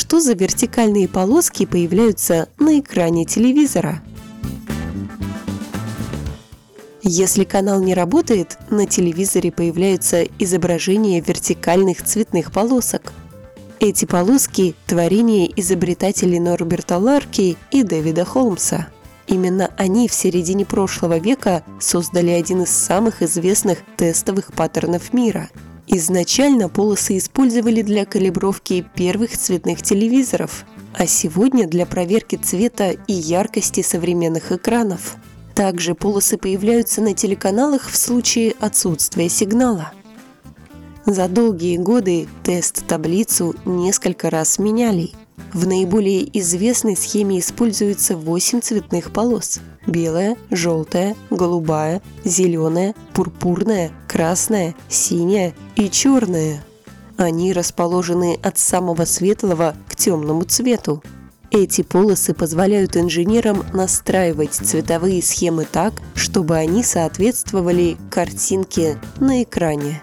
что за вертикальные полоски появляются на экране телевизора? Если канал не работает, на телевизоре появляются изображения вертикальных цветных полосок. Эти полоски – творение изобретателей Норберта Ларки и Дэвида Холмса. Именно они в середине прошлого века создали один из самых известных тестовых паттернов мира. Изначально полосы использовали для калибровки первых цветных телевизоров, а сегодня для проверки цвета и яркости современных экранов. Также полосы появляются на телеканалах в случае отсутствия сигнала – за долгие годы тест-таблицу несколько раз меняли. В наиболее известной схеме используется 8 цветных полос – белая, желтая, голубая, зеленая, пурпурная, красная, синяя и черная. Они расположены от самого светлого к темному цвету. Эти полосы позволяют инженерам настраивать цветовые схемы так, чтобы они соответствовали картинке на экране.